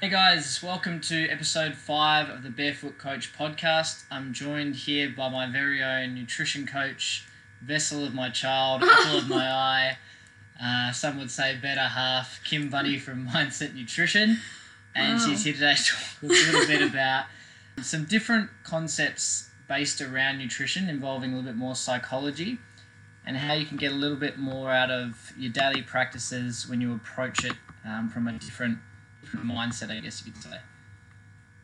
Hey guys, welcome to episode five of the Barefoot Coach podcast. I'm joined here by my very own nutrition coach, vessel of my child, apple of my eye. Uh, some would say better half, Kim Bunney from Mindset Nutrition, and Wow. she's here today to talk a little bit about some different concepts based around nutrition, involving a little bit more psychology, and how you can get a little bit more out of your daily practices when you approach it um, from a different different mindset, I guess you could say.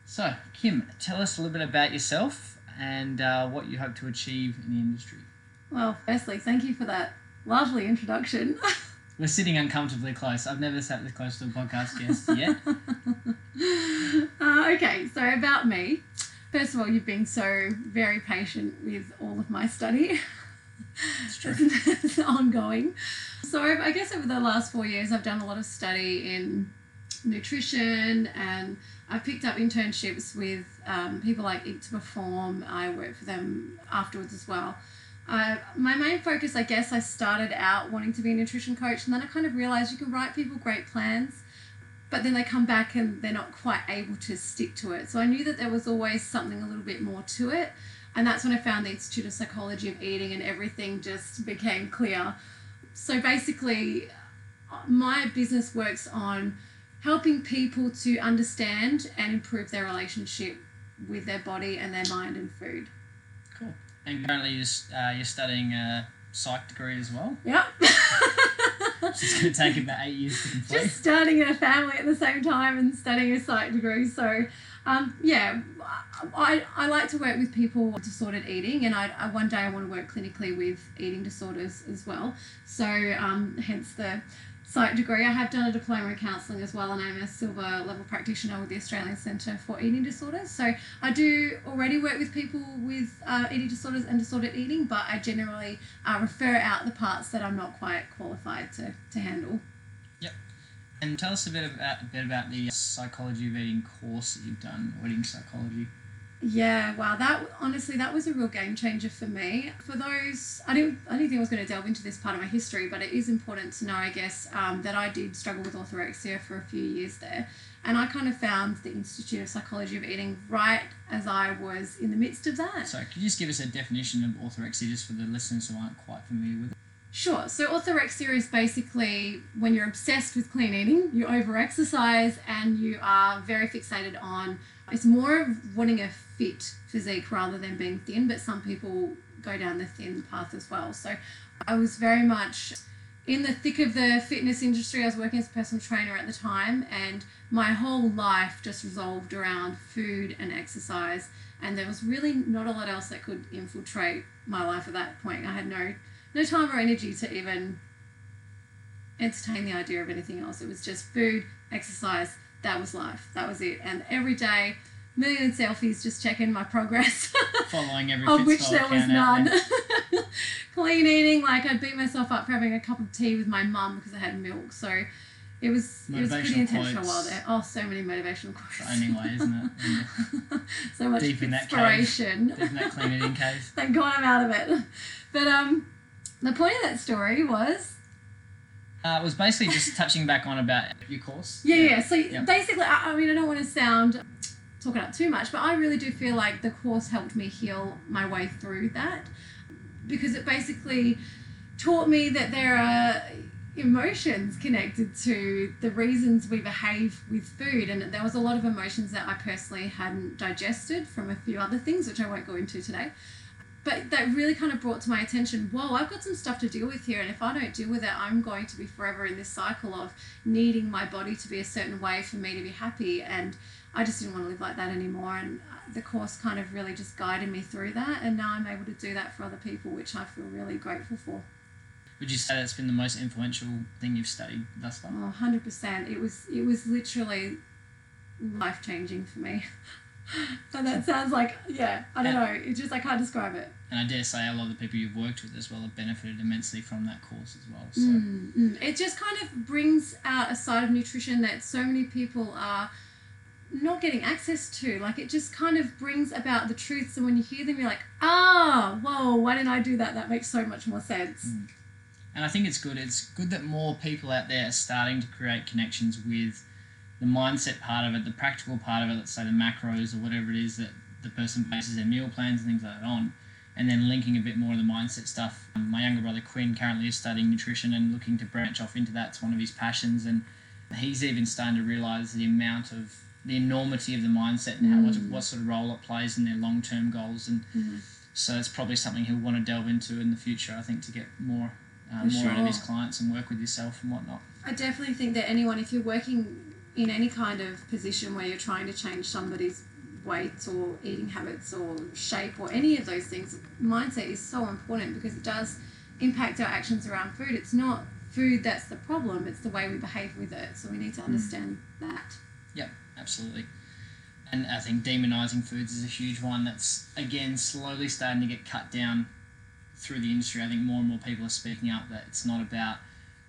So, Kim, tell us a little bit about yourself and uh, what you hope to achieve in the industry. Well, firstly, thank you for that lovely introduction. We're sitting uncomfortably close. I've never sat this close to a podcast guest yet. uh, okay, so about me. First of all, you've been so very patient with all of my study. It's true. it's ongoing. So I guess over the last four years, I've done a lot of study in nutrition and I've picked up internships with um, people like Eat to Perform. I work for them afterwards as well. My main focus, I guess, I started out wanting to be a nutrition coach, and then I kind of realized you can write people great plans, but then they come back and they're not quite able to stick to it. So I knew that there was always something a little bit more to it, and that's when I found the Institute of Psychology of Eating, and everything just became clear. So basically, my business works on helping people to understand and improve their relationship with their body and their mind and food. Cool. And currently you're, uh, you're studying a psych degree as well. Yep. Is going to take about eight years to complete. Just starting in a family at the same time and studying a psych degree. So, um, yeah, I, I like to work with people with disordered eating, and I, I one day I want to work clinically with eating disorders as well. So, um, hence the psych degree. I have done a diploma in counselling as well, and I'm a silver level practitioner with the Australian Centre for Eating Disorders. So, I do already work with people with uh, eating disorders and disordered eating, but I generally uh, refer out the parts that I'm not quite qualified to, to handle. Yep. And tell us a bit about a bit about the psychology of eating course that you've done, eating psychology. Yeah, wow. That honestly, that was a real game changer for me. For those, I didn't, I didn't think I was going to delve into this part of my history, but it is important to know, I guess, um, that I did struggle with orthorexia for a few years there, and I kind of found the Institute of Psychology of Eating right as I was in the midst of that. So, could you just give us a definition of orthorexia, just for the listeners who aren't quite familiar with it? Sure. So orthorexia is basically when you're obsessed with clean eating, you over-exercise, and you are very fixated on. It's more of wanting a fit physique rather than being thin, but some people go down the thin path as well. So I was very much in the thick of the fitness industry. I was working as a personal trainer at the time, and my whole life just revolved around food and exercise. And there was really not a lot else that could infiltrate my life at that point. I had no no time or energy to even entertain the idea of anything else. It was just food, exercise. That was life. That was it. And every day, million selfies, just checking my progress. Following every of which there was none. Clean eating, like I'd beat myself up for having a cup of tea with my mum because I had milk. So it was it was pretty intentional while there. Oh, so many motivational quotes. The only way, isn't it? So much Deep in that cave. inspiration. Deep in that clean eating cave. Thank God I'm out of it. But um, the point of that story was Uh, it was basically just touching back on about your course. Yeah, yeah. So Yeah. basically, I, I mean, I don't want to sound talking up too much, but I really do feel like the course helped me heal my way through that because it basically taught me that there are emotions connected to the reasons we behave with food and there was a lot of emotions that I personally hadn't digested from a few other things which I won't go into today but that really kind of brought to my attention whoa i've got some stuff to deal with here and if i don't deal with it i'm going to be forever in this cycle of needing my body to be a certain way for me to be happy and i just didn't want to live like that anymore and uh, the course kind of really just guided me through that and now i'm able to do that for other people which i feel really grateful for. Would you say that's been the most influential thing you've studied thus far? oh 100% it was it was literally life changing for me and that sounds like yeah i don't know it's just i can't describe it And I dare say a lot of the people you've worked with as well have benefited immensely from that course as well. So Mm, mm. It just kind of brings out a side of nutrition that so many people are not getting access to. Like it just kind of brings about the truths, and when you hear them, you're like, ah, whoa, why didn't I do that? That makes so much more sense. And I think it's good. It's good that more people out there are starting to create connections with the mindset part of it, the practical part of it, let's say the macros or whatever it is that the person bases their meal plans and things like that on, and then linking a bit more of the mindset stuff. Um, my younger brother Quinn currently is studying nutrition and looking to branch off into that. It's one of his passions, and he's even starting to realize the amount of the enormity of the mindset and how what, Mm. what sort of role it plays in their long term goals. And Mhm. so it's probably something he'll want to delve into in the future. I think to get more uh, For more out of his clients and work with yourself and whatnot. I definitely think that anyone, if you're working in any kind of position where you're trying to change somebody's weight or eating habits or shape or any of those things, mindset is so important because it does impact our actions around food. It's not food that's the problem, it's the way we behave with it. So we need to hmm. understand that. Yep, absolutely. And I think demonizing foods is a huge one that's, again, slowly starting to get cut down through the industry. I think more and more people are speaking up that it's not about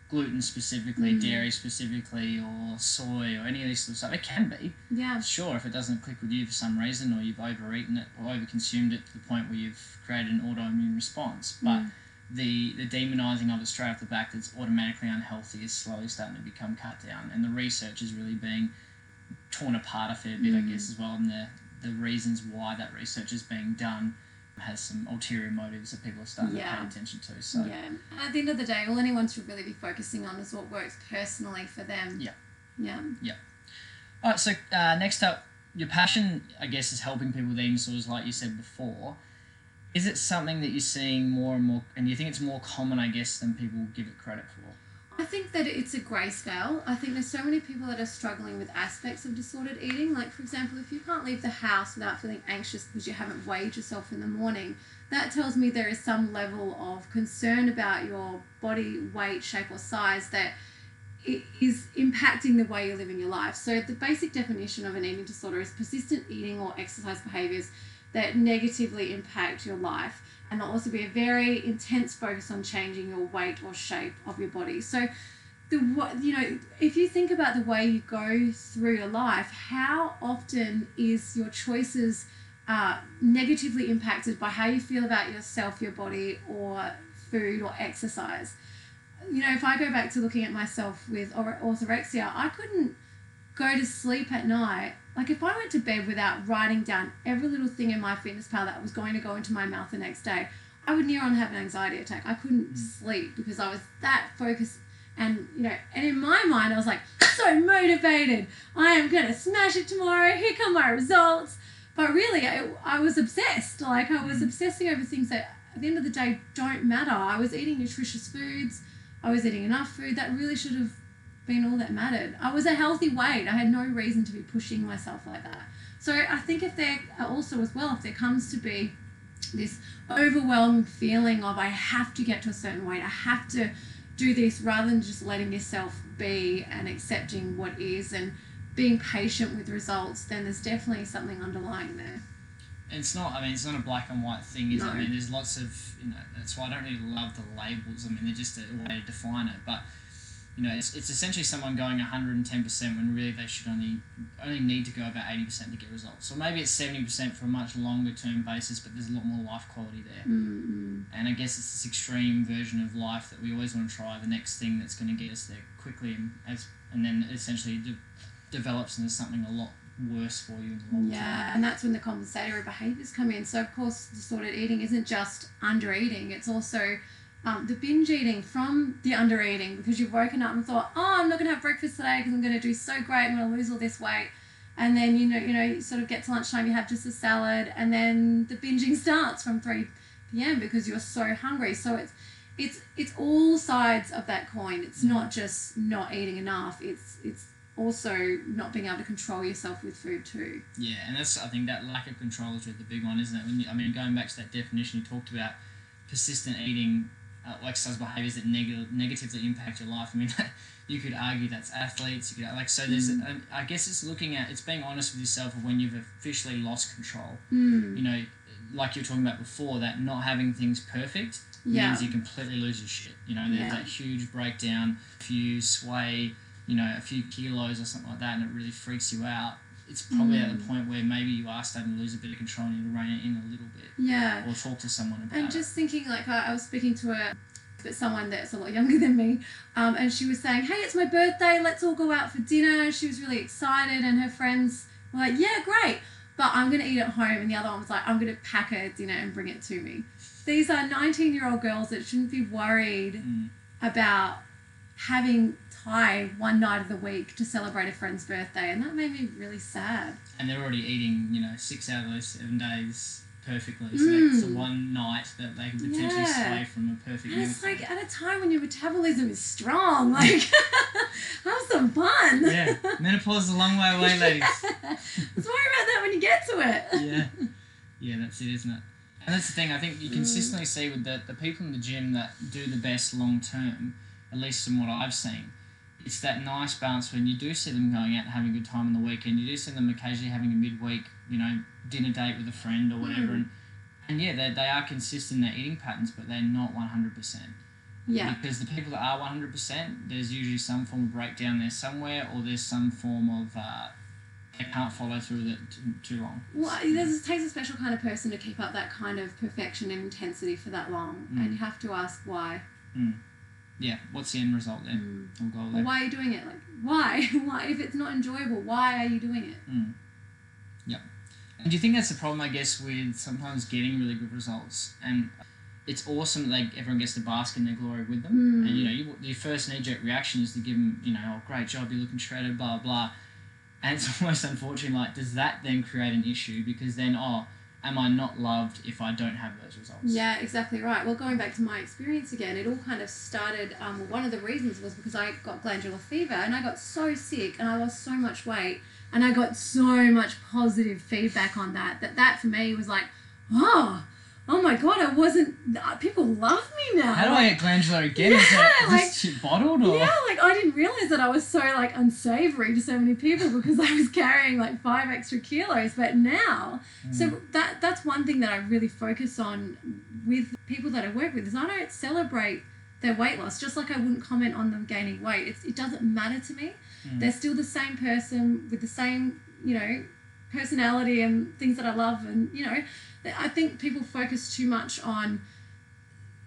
gluten specifically, Mm. dairy specifically, or soy, or any of these sort of stuff. It can be, Yeah. sure, if it doesn't click with you for some reason, or you've overeaten it or overconsumed it to the point where you've created an autoimmune response. But Mm. the the demonizing of it straight off the back that's automatically unhealthy is slowly starting to become cut down, and the research is really being torn apart a fair bit, I Mm. guess, as well. And the the reasons why that research is being done has some ulterior motives that people are starting to pay attention to. So Yeah. At the end of the day, all anyone should really be focusing on is what works personally for them. Yeah. Yeah. Yeah. All right, so uh, next up, your passion, I guess, is helping people with eating disorders, like you said before. Is it something that you're seeing more and more, and you think it's more common, I guess, than people give it credit for? I think that it's a grey scale. I think there's so many people that are struggling with aspects of disordered eating. Like, for example, if you can't leave the house without feeling anxious because you haven't weighed yourself in the morning, that tells me there is some level of concern about your body weight, shape, or size that is impacting the way you're living your life. So, the basic definition of an eating disorder is persistent eating or exercise behaviors that negatively impact your life and there'll also be a very intense focus on changing your weight or shape of your body. So, the what you know, if you think about the way you go through your life, how often is your choices uh, negatively impacted by how you feel about yourself, your body, or food or exercise? You know, if I go back to looking at myself with or- orthorexia, I couldn't go to sleep at night. Like if I went to bed without writing down every little thing in my fitness pal that was going to go into my mouth the next day, I would near on have an anxiety attack. I couldn't Mm. sleep because I was that focused and you know, and in my mind I was like so motivated. I am gonna smash it tomorrow. Here come my results. But really, I, I was obsessed. Like I was Mm. obsessing over things that at the end of the day don't matter. I was eating nutritious foods. I was eating enough food that really should have been all that mattered. I was a healthy weight. I had no reason to be pushing myself like that. So I think if there uh, also as well, if there comes to be this overwhelming feeling of I have to get to a certain weight, I have to do this rather than just letting yourself be and accepting what is and being patient with results, then there's definitely something underlying there. It's not. I mean, it's not a black and white thing, is it? No. I mean, there's lots of you know. That's why I don't really love the labels. I mean, they're just a way to define it. But you know, it's, it's essentially someone going 110 percent when really they should only only need to go about 80 percent to get results. So maybe it's 70 percent for a much longer term basis, but there's a lot more life quality there. Mm-hmm. And I guess it's this extreme version of life that we always want to try the next thing that's going to get us there quickly, and as and then essentially de- develops into something a lot worse for you in the long term. Yeah, and that's when the compensatory behaviors come in. So, of course, disordered eating isn't just under eating, it's also um, the binge eating from the under eating because you've woken up and thought, oh, I'm not going to have breakfast today because I'm going to do so great, I'm going to lose all this weight. And then you know, you know, you sort of get to lunchtime, you have just a salad, and then the binging starts from three p.m. because you're so hungry. So it's it's it's all sides of that coin. It's not just not eating enough. It's it's also not being able to control yourself with food too. Yeah, and that's I think that lack of control is really the big one, isn't it? When you, I mean, going back to that definition you talked about, persistent eating, uh, exercise behaviors that neg- negatively impact your life. I mean, you could argue that's athletes. You could like so. There's, Mm. um, I guess it's looking at it's being honest with yourself of when you've officially lost control. Mm. You know, like you were talking about before, that not having things perfect Yeah. means you completely lose your shit. You know, there's Yeah. that huge breakdown. If you sway, you know, a few kilos or something like that, and it really freaks you out, it's probably at the Mm. point where maybe you are starting to lose a bit of control and you rein it in a little bit, Yeah. or talk to someone about it. And it. just thinking, like, I, I was speaking to a but someone that's a lot younger than me. Um, and she was saying, Hey, it's my birthday, let's all go out for dinner. She was really excited, and her friends were like, Yeah, great, but I'm going to eat at home. And the other one was like, I'm going to pack a dinner and bring it to me. These are 19 year old girls that shouldn't be worried Mm. about having Thai one night of the week to celebrate a friend's birthday. And that made me really sad. And they're already eating, you know, six out of those seven days perfectly. So Mm. that's the one night that they can potentially Yeah. sway from a perfect And meal. it's like at a time when your metabolism is strong, like have some fun. yeah, menopause is a long way away, ladies. Let's worry about that when you get to it. yeah, yeah, that's it, isn't it? And that's the thing. I think you Mm. consistently see with the the people in the gym that do the best long term, at least from what I've seen, it's that nice balance when you do see them going out and having a good time on the weekend. You do see them occasionally having a midweek, you know, dinner date with a friend or whatever, Mm. and and yeah, they they are consistent in their eating patterns, but they're not one hundred percent. Yeah. Because the people that are one hundred percent, there's usually some form of breakdown there somewhere, or there's some form of uh, they can't follow through with it too, too long. Well, there's, it takes a special kind of person to keep up that kind of perfection and intensity for that long, Mm. and you have to ask why. Yeah, what's the end result there? Mm. Or goal Or there? why are you doing it? Like, why? why? If it's not enjoyable, why are you doing it? Yeah. And do you think that's the problem, I guess, with sometimes getting really good results? And it's awesome that like, everyone gets to bask in their glory with them. Mm. And, you know, you, your first knee jerk reaction is to give them, you know, oh, great job, you're looking shredded, blah, blah. And it's almost unfortunate, like, does that then create an issue? Because then, oh, am I not loved if I don't have those results? Yeah, exactly right. Well, going back to my experience again, it all kind of started. Um, one of the reasons was because I got glandular fever and I got so sick and I lost so much weight and I got so much positive feedback on that that that for me was like, oh, oh my god, I wasn't. uh, People love me now. How do I get glandular again? is Yeah, it like- this shit bottled or? Yeah, like I didn't realize that I was so like unsavory to so many people because I was carrying like five extra kilos. But now, so Mm. that that's one thing that I really focus on with people that I work with is I don't celebrate their weight loss, just like I wouldn't comment on them gaining weight. It's, it doesn't matter to me. Mm. They're still the same person with the same, you know, personality and things that I love. And, you know, I think people focus too much on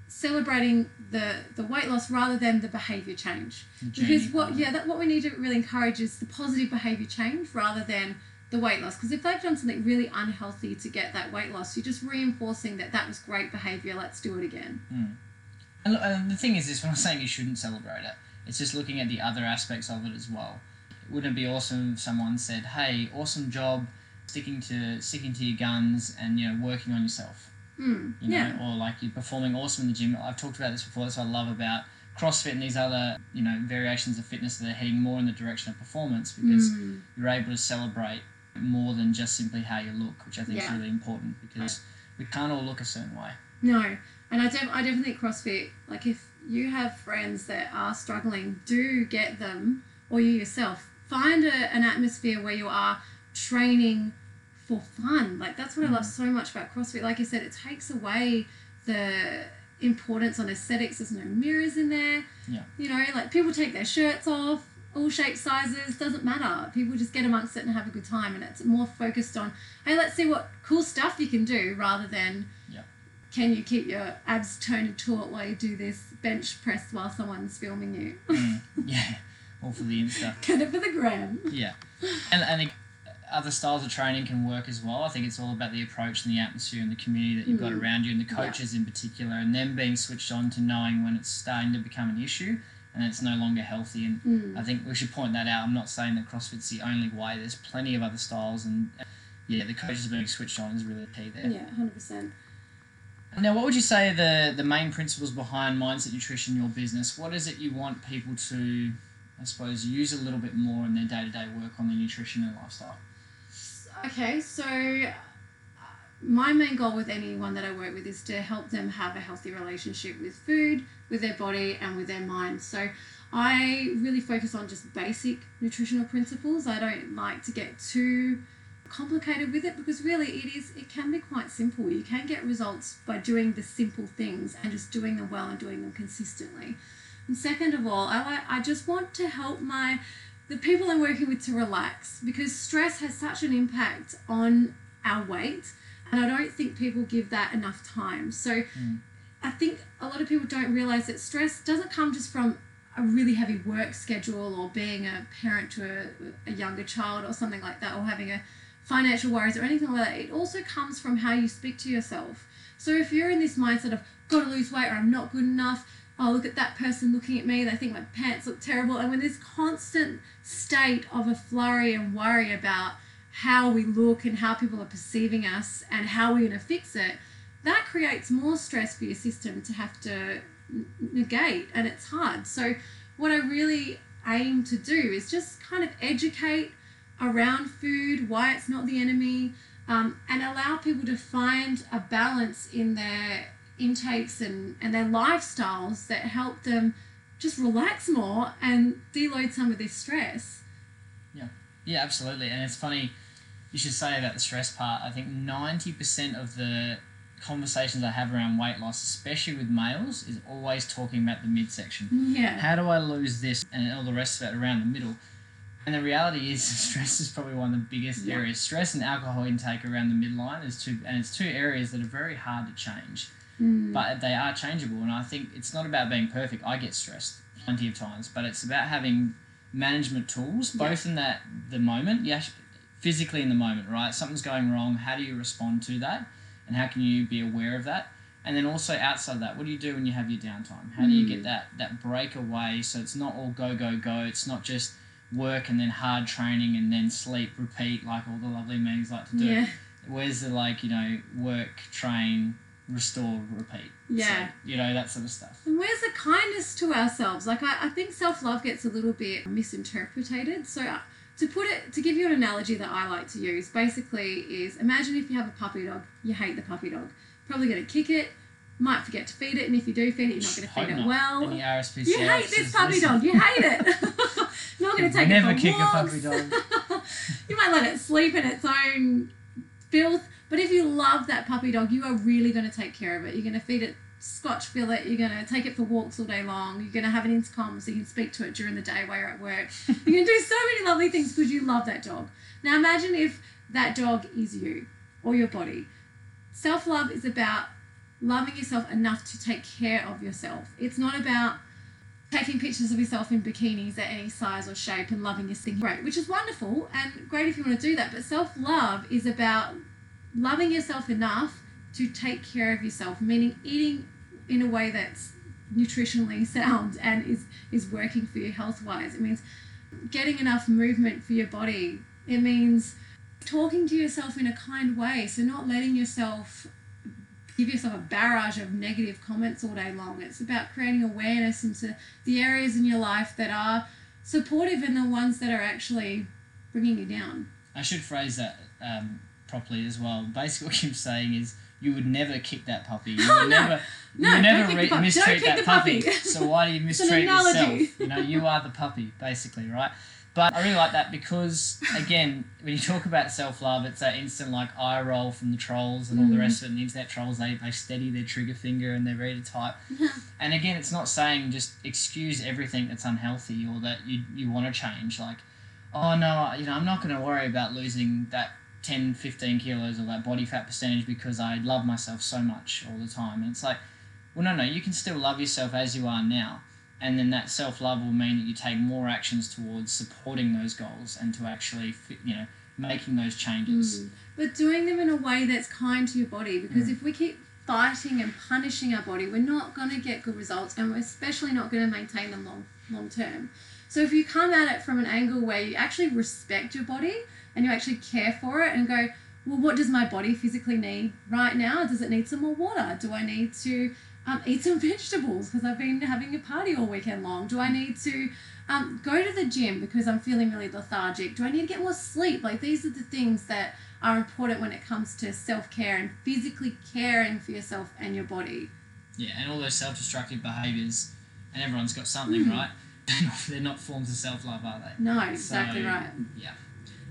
celebrating the, the weight loss rather than the behavior change. Because what yeah, that what we need to really encourage is the positive behavior change rather than the weight loss. Because if they've done something really unhealthy to get that weight loss, you're just reinforcing that that was great behavior. Let's do it again. Hmm. And, look, and the thing is, this when I'm saying you shouldn't celebrate it, it's just looking at the other aspects of it as well. Wouldn't it be awesome if someone said, "Hey, awesome job, sticking to sticking to your guns and you know working on yourself." Hmm. You know, yeah. or like you're performing awesome in the gym. I've talked about this before. That's what I love about CrossFit and these other you know variations of fitness that are heading more in the direction of performance because Mm. you're able to celebrate more than just simply how you look, which I think is really important because we can't all look a certain way. No, and I, def- I definitely think CrossFit. Like if you have friends that are struggling, do get them or you yourself find a, an atmosphere where you are training for fun. Like that's what I love so much about CrossFit. Like you said, it takes away the importance on aesthetics. There's no mirrors in there. Yeah. You know, like people take their shirts off. All shapes, sizes, doesn't matter. People just get amongst it and have a good time, and it's more focused on, hey, let's see what cool stuff you can do rather than yeah. can you keep your abs toned taut while you do this bench press while someone's filming you? Mm, yeah, all for the Insta. Get it for the gram. Yeah, and and it, other styles of training can work as well. I think it's all about the approach and the atmosphere and the community that you've got Mm. around you, and the Yeah. coaches in particular, and them being switched on to knowing when it's starting to become an issue and it's no longer healthy. And Mm. I think we should point that out. I'm not saying that CrossFit's the only way. There's plenty of other styles, and yeah, the coaches being switched on is really key there. Yeah, hundred percent. Now, what would you say are the the main principles behind Mindset Nutrition, your business? What is it you want people to, I suppose, use a little bit more in their day to day work on their nutrition and lifestyle? Okay, so uh, my main goal with anyone that I work with is to help them have a healthy relationship with food, with their body, and with their mind. So I really focus on just basic nutritional principles. I don't like to get too complicated with it because really it is it can be quite simple. You can get results by doing the simple things and just doing them well and doing them consistently. And second of all, I I just want to help my the people I'm working with to relax because stress has such an impact on our weight and I don't think people give that enough time. So Mm. I think a lot of people don't realize that stress doesn't come just from a really heavy work schedule or being a parent to a, a younger child or something like that or having a financial worries or anything like that. It also comes from how you speak to yourself. So if you're in this mindset of gotta lose weight or I'm not good enough, oh look at that person looking at me, they think my pants look terrible, and when this constant state of a flurry and worry about how we look and how people are perceiving us and how we're going to fix it, that creates more stress for your system to have to negate and it's hard. So, what I really aim to do is just kind of educate around food, why it's not the enemy, um, and allow people to find a balance in their intakes and, and their lifestyles that help them just relax more and deload some of this stress. Yeah, yeah, absolutely. And it's funny you should say about the stress part. I think 90% of the conversations I have around weight loss, especially with males, is always talking about the midsection. Yeah. How do I lose this and all the rest of it around the middle? And the reality is, stress is probably one of the biggest Yeah. areas. Stress and alcohol intake around the midline is two, and it's two areas that are very hard to change, Mm. but they are changeable. And I think it's not about being perfect. I get stressed plenty of times, but it's about having management tools, Yeah. both in that the moment, yes, physically in the moment, right? Something's going wrong. How do you respond to that, and how can you be aware of that? And then also outside of that, what do you do when you have your downtime? How do you get that that break away so it's not all go go go? It's not just work and then hard training and then sleep, repeat like all the lovely memes like to do. Yeah. Where's the like you know work, train, restore, repeat? Yeah. So, you know that sort of stuff. And where's the kindness to ourselves? Like, I, I think self love gets a little bit misinterpreted. So, uh, to put it, to give you an analogy that I like to use, basically is imagine if you have a puppy dog, you hate the puppy dog, probably going to kick it, might forget to feed it, and if you do feed it, you're not going to feed it not. well. Any RSPCA You hate this puppy listen. dog. You hate it. not going to take Never it for kick a puppy dog. you might let it sleep in its own filth, but if you love that puppy dog, you are really going to take care of it. You're going to feed it scotch fillet. You're going to take it for walks all day long. You're going to have an intercom so you can speak to it during the day while you're at work. You're going to do so many lovely things because you love that dog. Now imagine if that dog is you or your body. Self love is about loving yourself enough to take care of yourself. It's not about taking pictures of yourself in bikinis at any size or shape and loving your skin great, which is wonderful and great if you want to do that. But self love is about loving yourself enough to take care of yourself, meaning eating in a way that's nutritionally sound and is, is working for you health wise. It means getting enough movement for your body. It means talking to yourself in a kind way. So, not letting yourself give yourself a barrage of negative comments all day long. It's about creating awareness into the areas in your life that are supportive and the ones that are actually bringing you down. I should phrase that um, properly as well. Basically, what Kim's saying is you would never kick that puppy. You Oh, would no. never, No, you never re- the puppy. mistreat that the puppy. puppy. so why do you mistreat yourself? You know, you are the puppy, basically, right? But I really like that because, again, when you talk about self love, it's that instant like eye roll from the trolls and all the Mm. rest of it. And the internet trolls, they, they steady their trigger finger and they're ready to type. And again, it's not saying just excuse everything that's unhealthy or that you, you want to change. Like, oh no, you know, I'm not going to worry about losing that 10, 15 kilos or that body fat percentage because I love myself so much all the time. And it's like, well, no, no, you can still love yourself as you are now. And then that self love will mean that you take more actions towards supporting those goals and to actually, you know, making those changes. Mm. But doing them in a way that's kind to your body because Mm. if we keep fighting and punishing our body, we're not going to get good results and we're especially not going to maintain them long, long term. So if you come at it from an angle where you actually respect your body and you actually care for it and go, well, what does my body physically need right now? Does it need some more water? Do I need to um, eat some vegetables because I've been having a party all weekend long? Do I need to um, go to the gym because I'm feeling really lethargic? Do I need to get more sleep? Like these are the things that are important when it comes to self care and physically caring for yourself and your body. Yeah, and all those self destructive behaviours, and everyone's got something, Mm. right? They're not forms of self love, are they? No, exactly So, right. Yeah,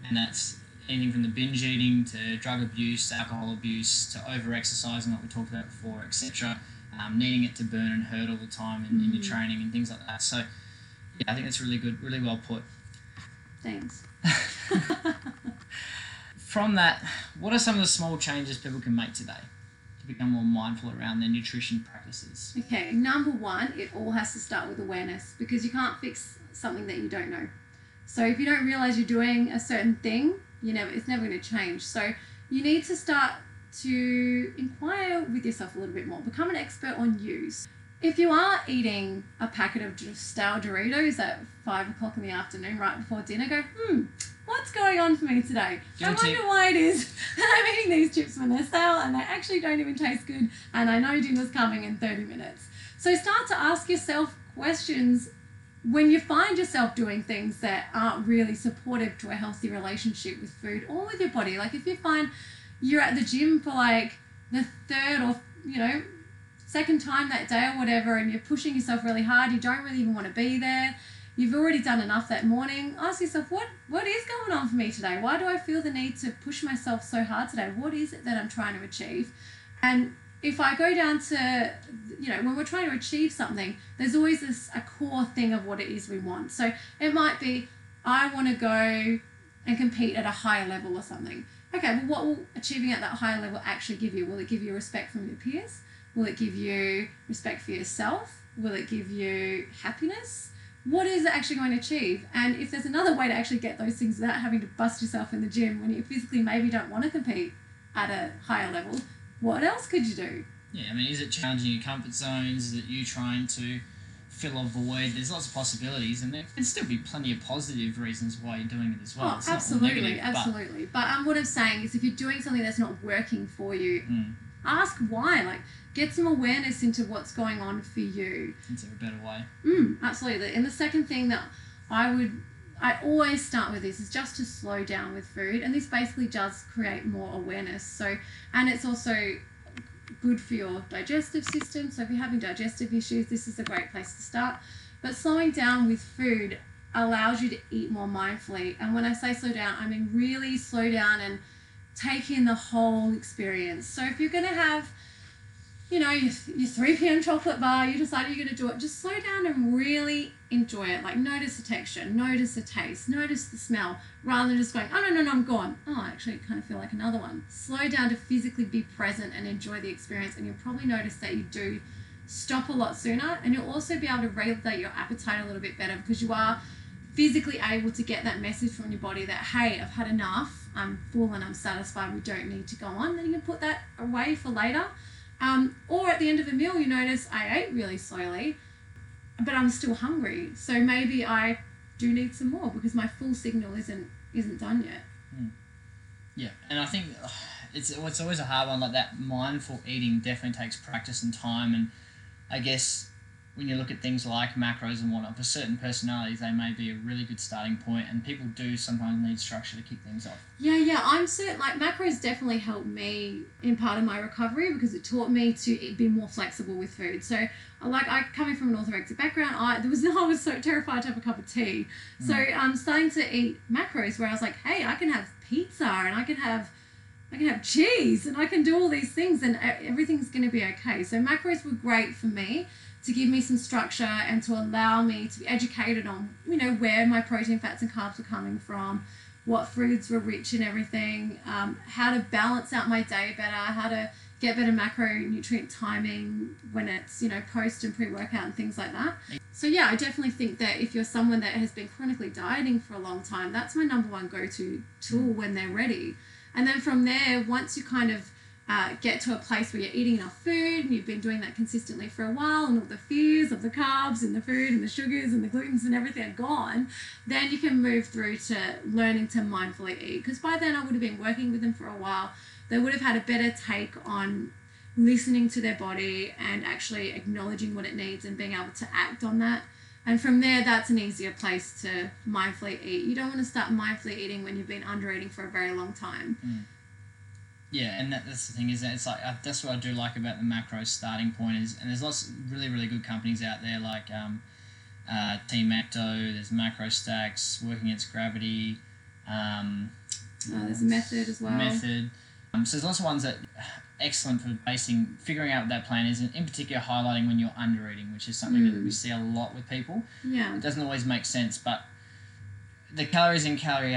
and that's anything from the binge eating to drug abuse, alcohol abuse, to over exercising, like we talked about before, etc. Um, needing it to burn and hurt all the time in, in your Mhm. training and things like that. So, yeah, I think that's really good, really well put. Thanks. From that, what are some of the small changes people can make today to become more mindful around their nutrition practices? Okay, number one, it all has to start with awareness because you can't fix something that you don't know. So if you don't realize you're doing a certain thing, you never it's never going to change. So you need to start to inquire with yourself a little bit more. Become an expert on use. If you are eating a packet of stale Doritos at five o'clock in the afternoon, right before dinner, go, hmm, what's going on for me today? Guilty. I wonder why it is that I'm eating these chips when they're stale and they actually don't even taste good, and I know dinner's coming in 30 minutes. So start to ask yourself questions when you find yourself doing things that aren't really supportive to a healthy relationship with food or with your body. Like if you find you're at the gym for like the third or, you know, second time that day or whatever, and you're pushing yourself really hard, you don't really even want to be there. You've already done enough that morning. Ask yourself, what what is going on for me today? Why do I feel the need to push myself so hard today? What is it that I'm trying to achieve? And if I go down to, you know, when we're trying to achieve something, there's always this a core thing of what it is we want. So it might be, I want to go and compete at a higher level or something. Okay, well, what will achieving at that higher level actually give you? Will it give you respect from your peers? Will it give you respect for yourself? Will it give you happiness? What is it actually going to achieve? And if there's another way to actually get those things without having to bust yourself in the gym when you physically maybe don't want to compete at a higher level, what else could you do? Yeah, I mean, is it challenging your comfort zones? Is it you trying to fill a void? There's lots of possibilities, and there can still be plenty of positive reasons why you're doing it as well. Oh, not all absolutely, but- absolutely. But, um, what I'm saying is, if you're doing something that's not working for you, Mm. ask why. Like, get some awareness into what's going on for you. Is there a better way? Mm, absolutely. And the second thing that I would, I always start with this is just to slow down with food, and this basically does create more awareness. So, and it's also good for your digestive system. So, if you're having digestive issues, this is a great place to start. But slowing down with food allows you to eat more mindfully. And when I say slow down, I mean really slow down and take in the whole experience. So, if you're going to have you know, your, your 3 p.m. chocolate bar, you decide you're going to do it, just slow down and really enjoy it. Like, notice the texture, notice the taste, notice the smell, rather than just going, oh, no, no, no, I'm gone. Oh, I actually kind of feel like another one. Slow down to physically be present and enjoy the experience, and you'll probably notice that you do stop a lot sooner, and you'll also be able to regulate your appetite a little bit better because you are physically able to get that message from your body that, hey, I've had enough, I'm full and I'm satisfied, we don't need to go on. Then you can put that away for later. Um, or at the end of a meal, you notice I ate really slowly, but I'm still hungry. So maybe I do need some more because my full signal isn't isn't done yet. Yeah, and I think it's it's always a hard one. Like that, mindful eating definitely takes practice and time. And I guess when you look at things like macros and whatnot, for certain personalities, they may be a really good starting point, and people do sometimes need structure to kick things off. Yeah, yeah, I'm certain. Like macros definitely helped me in part of my recovery because it taught me to be more flexible with food. So, like, I coming from an orthorexic background, I there was I was so terrified to have a cup of tea. Mm. So, I'm starting to eat macros where I was like, hey, I can have pizza and I can have. I can have cheese and I can do all these things and e- everything's going to be okay. So macros were great for me to give me some structure and to allow me to be educated on, you know, where my protein, fats, and carbs were coming from, what foods were rich in everything, um, how to balance out my day better, how to get better macronutrient timing when it's, you know, post and pre workout and things like that. So, yeah, I definitely think that if you're someone that has been chronically dieting for a long time, that's my number one go to tool when they're ready. And then from there, once you kind of uh, get to a place where you're eating enough food and you've been doing that consistently for a while and all the fears of the carbs and the food and the sugars and the glutens and everything are gone, then you can move through to learning to mindfully eat. Because by then I would have been working with them for a while. They would have had a better take on listening to their body and actually acknowledging what it needs and being able to act on that. And from there, that's an easier place to mindfully eat. You don't want to start mindfully eating when you've been under eating for a very long time. Yeah, and that, that's the thing is that it's like uh, that's what I do like about the macro starting point is, and there's lots of really really good companies out there like um, uh, Team Ecto, there's Macrostax, Working Against Gravity, um, Uh, there's a method as well. Method. Um, so there's lots of ones that excellent for basing figuring out what that plan is, and in particular highlighting when you're under eating, which is something that we see a lot with people. Yeah. It doesn't always make sense, but the calories in, calories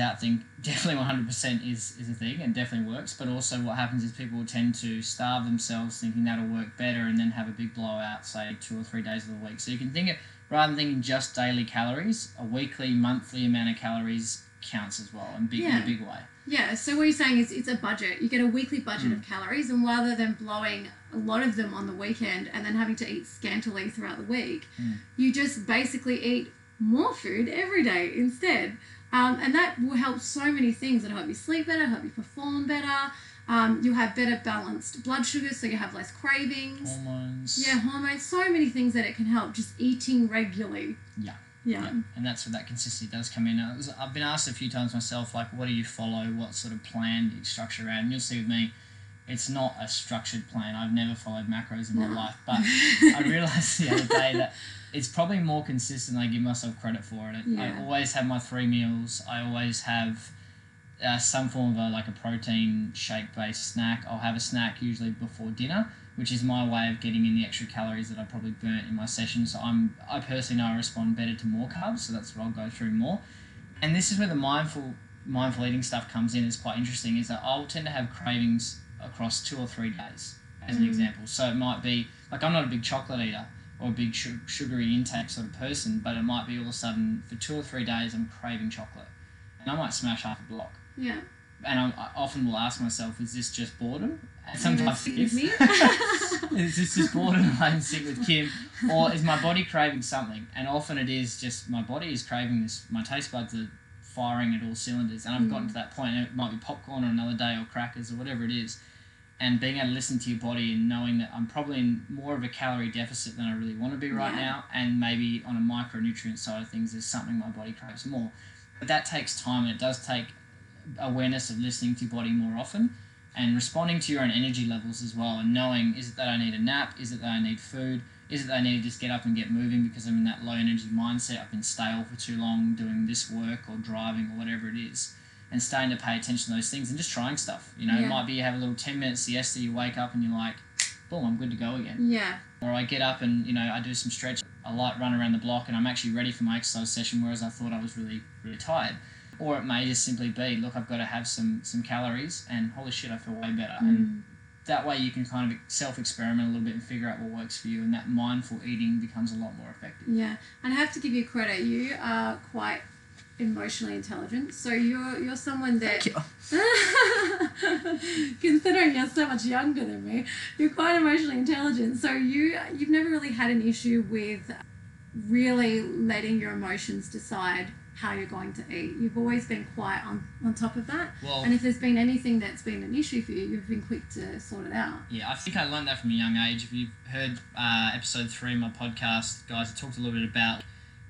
out thing definitely 100% is, is a thing and definitely works. But also, what happens is people tend to starve themselves thinking that'll work better and then have a big blowout, say, two or three days of the week. So you can think of, rather than thinking just daily calories, a weekly, monthly amount of calories counts as well and big, in a big way. Yeah, so what you're saying is it's a budget. You get a weekly budget Mm. of calories, and rather than blowing a lot of them on the weekend and then having to eat scantily throughout the week, Mm. you just basically eat more food every day instead. Um, and that will help so many things. It'll help you sleep better, help you perform better. Um, you'll have better balanced blood sugar, so you have less cravings. Hormones. Yeah, hormones, so many things that it can help just eating regularly. Yeah. Yeah. Yeah, and that's where that consistency does come in. Was, I've been asked a few times myself, like, what do you follow? What sort of plan do you structure around? And you'll see with me, it's not a structured plan. I've never followed macros in my life, but I realized the other day that it's probably more consistent than I give myself credit for it. Yeah. I always have my three meals. I always have uh, some form of a, like a protein shake based snack. I'll have a snack usually before dinner, which is my way of getting in the extra calories that I probably burnt in my session. So I'm I personally know I respond better to more carbs, so that's what I'll go through more. And this is where the mindful mindful eating stuff comes in. It's quite interesting. Is that I'll tend to have cravings across two or three days, as an Mm. example. So it might be like I'm not a big chocolate eater or a big su- sugary intake sort of person, but it might be all of a sudden for two or three days I'm craving chocolate, and I might smash half a block. Yeah. And I, I often will ask myself, is this just boredom? And Are you gonna sometimes it is. me? is this just boredom I'm sit with Kim? Or is my body craving something? And often it is just my body is craving this. My taste buds are firing at all cylinders. And I've gotten mm. to that point, and it might be popcorn on another day or crackers or whatever it is. And being able to listen to your body and knowing that I'm probably in more of a calorie deficit than I really want to be right Yeah. now. And maybe on a micronutrient side of things, there's something my body craves more. But that takes time and it does take awareness of listening to your body more often and responding to your own energy levels as well and knowing is it that I need a nap? Is it that I need food? Is it that I need to just get up and get moving because I'm in that low energy mindset? I've been stale for too long doing this work or driving or whatever it is. And starting to pay attention to those things and just trying stuff. You know, Yeah. it might be you have a little 10 minute siesta, you wake up and you're like, boom, I'm good to go again. Yeah. Or I get up and, you know, I do some stretch, a light run around the block and I'm actually ready for my exercise session, whereas I thought I was really, really tired. Or it may just simply be, look, I've got to have some some calories and holy shit, I feel way better. And Mm. that way you can kind of self experiment a little bit and figure out what works for you and that mindful eating becomes a lot more effective. Yeah, and I have to give you credit. You are quite emotionally intelligent. So you're you're someone that, you. considering you're so much younger than me, you're quite emotionally intelligent. So you you've never really had an issue with really letting your emotions decide how you're going to eat. You've always been quite on, on top of that. Well, And if there's been anything that's been an issue for you, you've been quick to sort it out. Yeah, I think I learned that from a young age. If you've heard uh, episode three of my podcast, guys, I talked a little bit about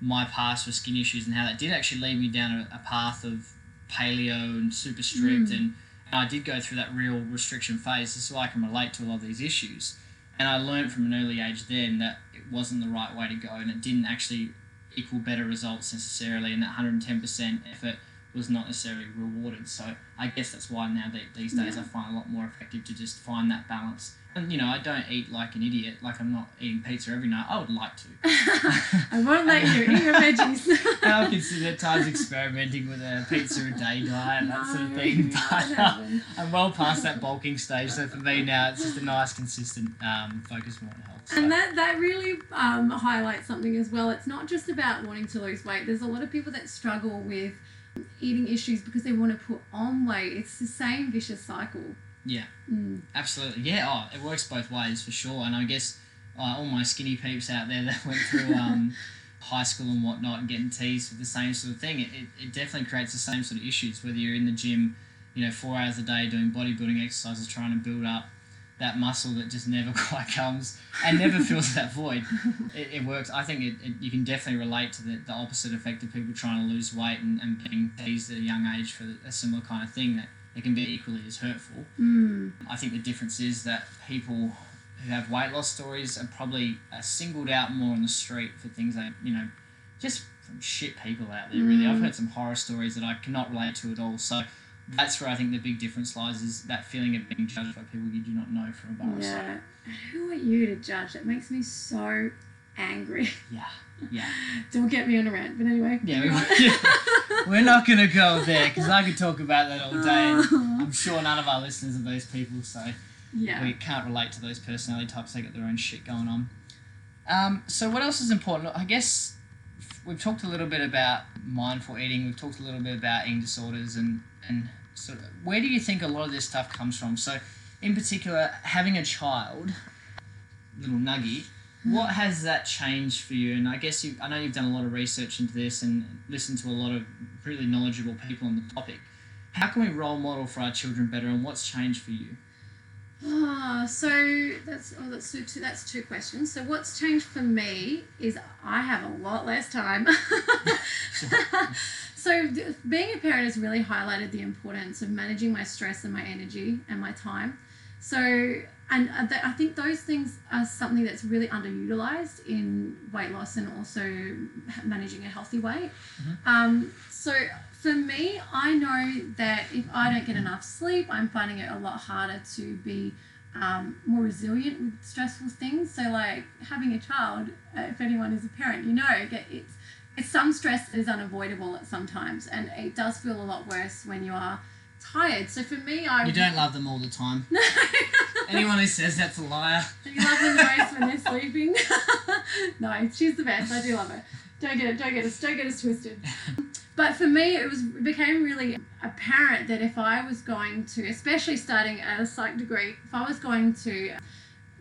my past with skin issues and how that did actually lead me down a, a path of paleo and super strict. Mm. And, I did go through that real restriction phase. This is why I can relate to a lot of these issues. And I learned from an early age then that it wasn't the right way to go and it didn't actually equal better results necessarily. And that 110% effort was not necessarily rewarded. So I guess that's why now that these days Yeah. I find a lot more effective to just find that balance. And you know, I don't eat like an idiot. Like I'm not eating pizza every night. I would like to. I won't let you eat your veggies. and I've considered at times experimenting with a pizza a day diet and that sort of thing. But uh. I'm well past that bulking stage. So for me now, it's just a nice, consistent um, focus more on health. So. And that, that really um, highlights something as well. It's not just about wanting to lose weight. There's a lot of people that struggle with eating issues because they want to put on weight. It's the same vicious cycle. Yeah. Mm. Absolutely, yeah. Oh, it works both ways for sure. And I guess uh, all my skinny peeps out there that went through um, high school and whatnot and getting teased with the same sort of thing, it, it, it definitely creates the same sort of issues. Whether you're in the gym, you know, four hours a day doing bodybuilding exercises, trying to build up that muscle that just never quite comes and never fills that void. It, it works. I think it, it, you can definitely relate to the, the opposite effect of people trying to lose weight and, and being teased at a young age for a similar kind of thing that it can be equally as hurtful. Mm. I think the difference is that people who have weight loss stories are probably uh, singled out more on the street for things like you know, just from shit people out there, really. I've Mm. heard some horror stories that I cannot relate to at all. So that's where I think the big difference lies is that feeling of being judged by people you do not know from a bar. Yeah. Who are you to judge? It makes me so angry. Yeah. Yeah. Don't get me on a rant, but anyway. Yeah, we, we're not going to go there because I could talk about that all day. I'm sure none of our listeners are those people, so yeah. we can't relate to those personality types. They got their own shit going on. Um, so, what else is important? I guess we've talked a little bit about mindful eating. We've talked a little bit about eating disorders and and sort of where do you think a lot of this stuff comes from? So, in particular, having a child, little nuggy, what has that changed for you? And I guess you, I know you've done a lot of research into this and listened to a lot of really knowledgeable people on the topic. How can we role model for our children better, and what's changed for you? Ah, so that's oh, that's two, that's two questions. So what's changed for me is I have a lot less time. so being a parent has really highlighted the importance of managing my stress and my energy and my time. So and uh, I think those things are something that's really underutilized in weight loss and also managing a healthy weight. Um, so for me, I know that if I don't get enough sleep, I'm finding it a lot harder to be um, more resilient with stressful things. So, like having a child, uh, if anyone is a parent, you know, it's it's some stress that is unavoidable at sometimes, and it does feel a lot worse when you are tired. So for me, I You don't love them all the time. No. Anyone who says that's a liar. Do you love them most when they're sleeping. no, she's the best. I do love her. Don't get it. Don't get us. Don't get us twisted. But for me, it was it became really apparent that if I was going to, especially starting at a psych degree, if I was going to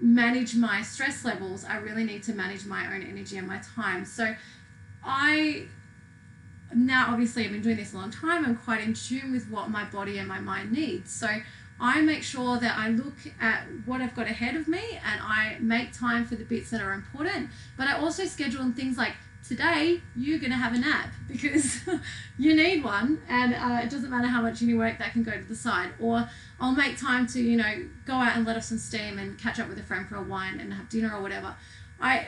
manage my stress levels, I really need to manage my own energy and my time. So, I now obviously I've been doing this a long time. I'm quite in tune with what my body and my mind needs. So. I make sure that I look at what I've got ahead of me and I make time for the bits that are important. But I also schedule in things like today you're going to have a nap because you need one and uh, it doesn't matter how much you work that can go to the side or i'll make time to you know go out and let off some steam and catch up with a friend for a wine and have dinner or whatever i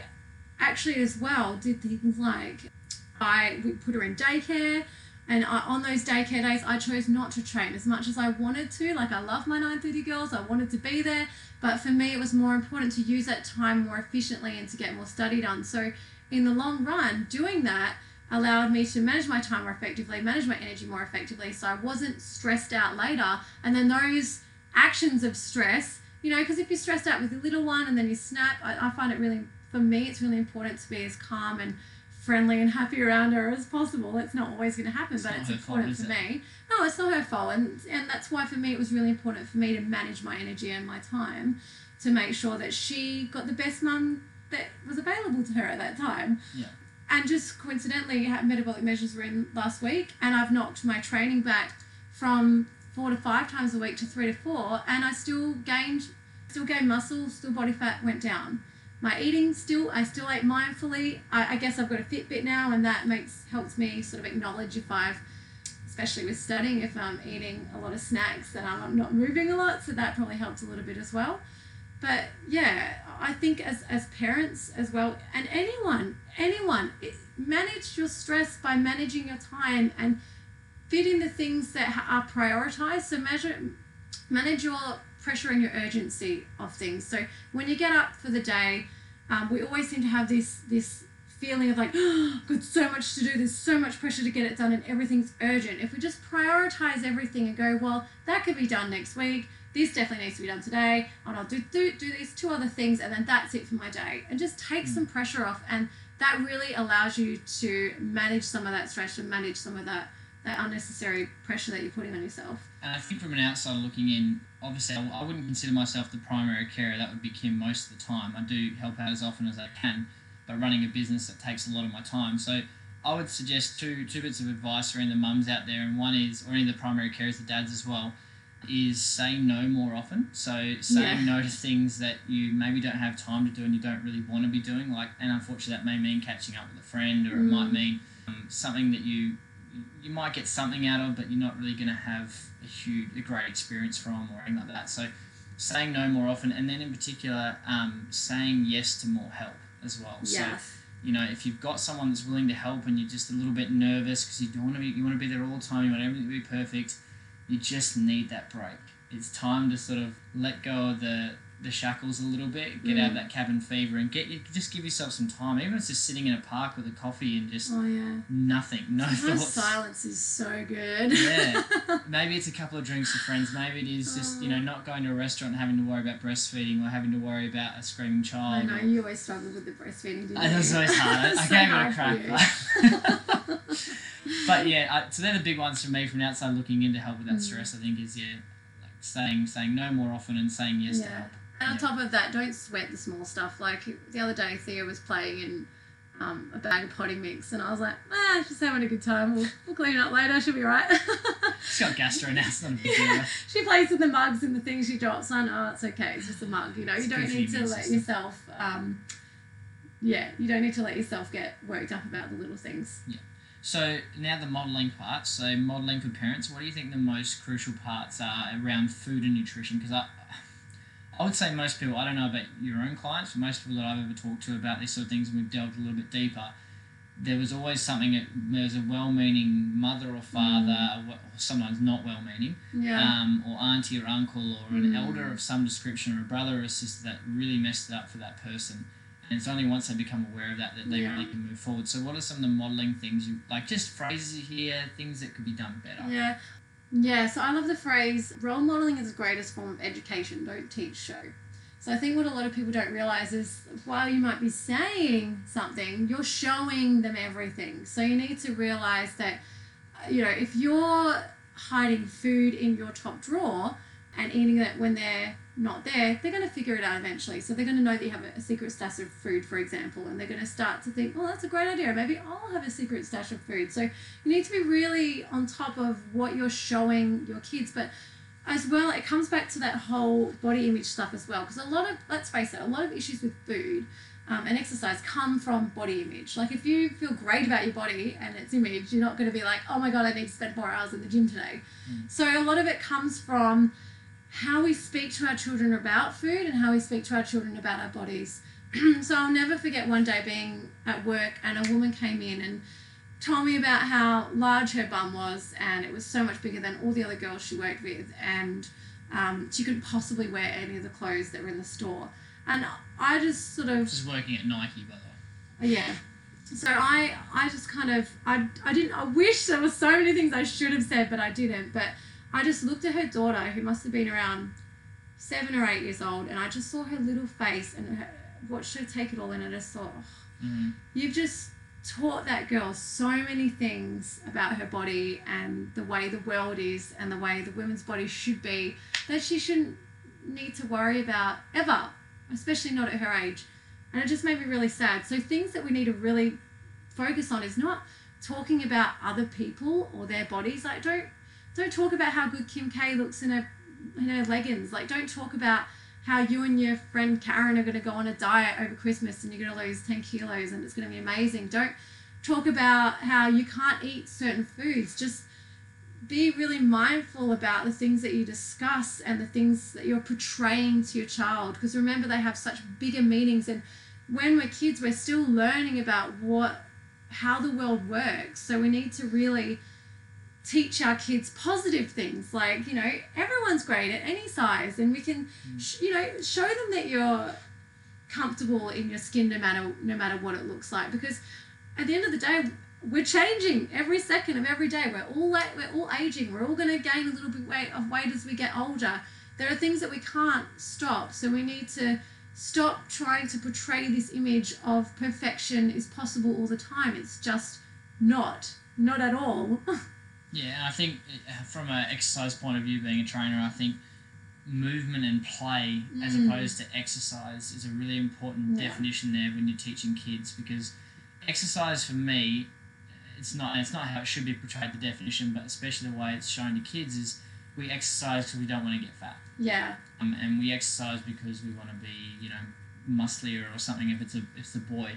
actually as well did things like i we put her in daycare and I, on those daycare days i chose not to train as much as i wanted to like i love my 9.30 girls i wanted to be there but for me it was more important to use that time more efficiently and to get more study done so in the long run, doing that allowed me to manage my time more effectively, manage my energy more effectively, so I wasn't stressed out later. And then those actions of stress, you know, because if you're stressed out with a little one and then you snap, I, I find it really, for me, it's really important to be as calm and friendly and happy around her as possible. It's not always going to happen, It's but it's important fault, for it? me. No, it's not her fault, and and that's why for me it was really important for me to manage my energy and my time to make sure that she got the best mum that was available to her at that time. Yeah. And just coincidentally, metabolic measures were in last week, and I've knocked my training back from four to five times a week to three to four, and I still gained, still gained muscle, still body fat went down. My eating still, I still ate mindfully. I, I guess I've got a Fitbit now, and that makes helps me sort of acknowledge if I've, especially with studying, if I'm eating a lot of snacks and I'm not moving a lot, so that probably helps a little bit as well. But yeah i think as as parents as well and anyone anyone manage your stress by managing your time and fit in the things that are prioritized. So measure manage your pressure and your urgency of things. So when you get up for the day um, we always seem to have this this feeling of like oh, got so much to do there's so much pressure to get it done and everything's urgent. If we just prioritize everything and go well that could be done next week this definitely needs to be done today and i'll do, do, do these two other things and then that's it for my day. And just take some pressure off and that really allows you to manage some of that stress and manage some of that that unnecessary pressure that you're putting on yourself And I think from an outsider looking in, obviously I wouldn't consider myself the primary carer. That would be Kim most of the time. I do help out as often as I can, but running a business that takes a lot of my time. So I would suggest two two bits of advice for any of the mums out there, and one is, or any of the primary carers, the dads as well, is saying no more often. So saying Yeah. no to things that you maybe don't have time to do and you don't really want to be doing. Like, and unfortunately that may mean catching up with a friend, or it might Mm. mean um, something that you you might get something out of, but you're not really going to have a huge, a great experience from or anything like that. So, saying no more often, and then in particular, um, saying yes to more help as well. So, you know, if you've got someone that's willing to help and you're just a little bit nervous because you don't want to be, you want to be there all the time, you want everything to be perfect, you just need that break. It's time to sort of let go of the the shackles a little bit, get out of that cabin fever, and get you just give yourself some time. Even if it's just sitting in a park with a coffee and just Oh yeah. nothing, no Sometimes thoughts. silence is so good. Yeah. Maybe it's a couple of drinks with friends. Maybe it is just you know not going to a restaurant and having to worry about breastfeeding or having to worry about a screaming child. I know or- you always struggled with the breastfeeding, didn't I it's always hard. I, I So gave it a crack, but, but yeah. I, so they're the big ones for me from outside looking in to help with that Mm. stress. I think is yeah, like saying saying no more often and saying yes to help. And on top of that, don't sweat the small stuff. Like the other day, Thea was playing in um, a bag of potting mix, and I was like, ah, she's having a good time. We'll, we'll clean it up later. She'll be right. She's got gastro now. It's not a big deal. she plays with the mugs and the things she drops on. Oh, it's okay. It's just a mug. You know, It's you don't need to let yourself. Um, yeah, you don't need to let yourself get worked up about the little things. Yeah. So now the modelling part. So modelling for parents. What do you think the most crucial parts are around food and nutrition? Because I, I would say most people. I don't know about your own clients, but most people that I've ever talked to about these sort of things, and we've delved a little bit deeper. There was always something. that- There was a well-meaning mother or father, or wh- or sometimes not well-meaning, Yeah. um, or auntie or uncle, or an Mm. elder of some description, or a brother or a sister that really messed it up for that person. And it's only once they become aware of that that they Yeah. really can move forward. So, what are some of the modelling things you like? Just phrases you hear, things that could be done better. Yeah. Yeah, so I love the phrase role modeling is the greatest form of education, don't teach, show. So I think what a lot of people don't realize is while you might be saying something, you're showing them everything. So you need to realize that, you know, if you're hiding food in your top drawer and eating it when they're not there, they're going to figure it out eventually. So they're going to know that you have a secret stash of food, for example, and they're going to start to think, well, that's a great idea. Maybe I'll have a secret stash of food. So you need to be really on top of what you're showing your kids. But as well, it comes back to that whole body image stuff as well. Because a lot of, let's face it, a lot of issues with food um, and exercise come from body image. Like if you feel great about your body and its image, you're not going to be like, oh my God, I need to spend four hours in the gym today. So a lot of it comes from how we speak to our children about food and how we speak to our children about our bodies. so I'll never forget one day being at work and a woman came in and told me about how large her bum was and it was so much bigger than all the other girls she worked with and um, she couldn't possibly wear any of the clothes that were in the store. And I just sort of Just working at Nike, by the way. yeah. So I I just kind of I, I didn't I wish there were so many things I should have said but I didn't but I just looked at her daughter who must have been around seven or eight years old and I just saw her little face and her, watched her take it all in and I just thought oh, Mm. you've just taught that girl so many things about her body and the way the world is and the way the women's body should be that she shouldn't need to worry about ever, especially not at her age. And it just made me really sad. So things that we need to really focus on is not talking about other people or their bodies. Like don't don't talk about how good Kim K looks in her in her leggings. Like don't talk about how you and your friend Karen are going to go on a diet over Christmas and you're going to lose 10 kilos and it's going to be amazing. Don't talk about how you can't eat certain foods. Just be really mindful about the things that you discuss and the things that you're portraying to your child because remember they have such bigger meanings and when we're kids we're still learning about what how the world works so we need to really teach our kids positive things. Like you know everyone's great at any size and we can mm. sh- you know show them that you're comfortable in your skin no matter no matter what it looks like. Because at the end of the day we're changing every second of every day. We're all we're all aging. We're all going to gain a little bit weight of weight as we get older. There are things that we can't stop so we need to stop trying to portray this image of perfection is possible all the time. It's just not not at all Yeah, and I think uh, from an exercise point of view, being a trainer, I think movement and play as Mm. opposed to exercise is a really important Yeah. definition there when you're teaching kids because exercise for me it's not it's not how it should be portrayed the definition but especially the way it's shown to kids is we exercise because we don't want to get fat yeah um, and we exercise because we want to be you know musclier or something if it's a if it's a boy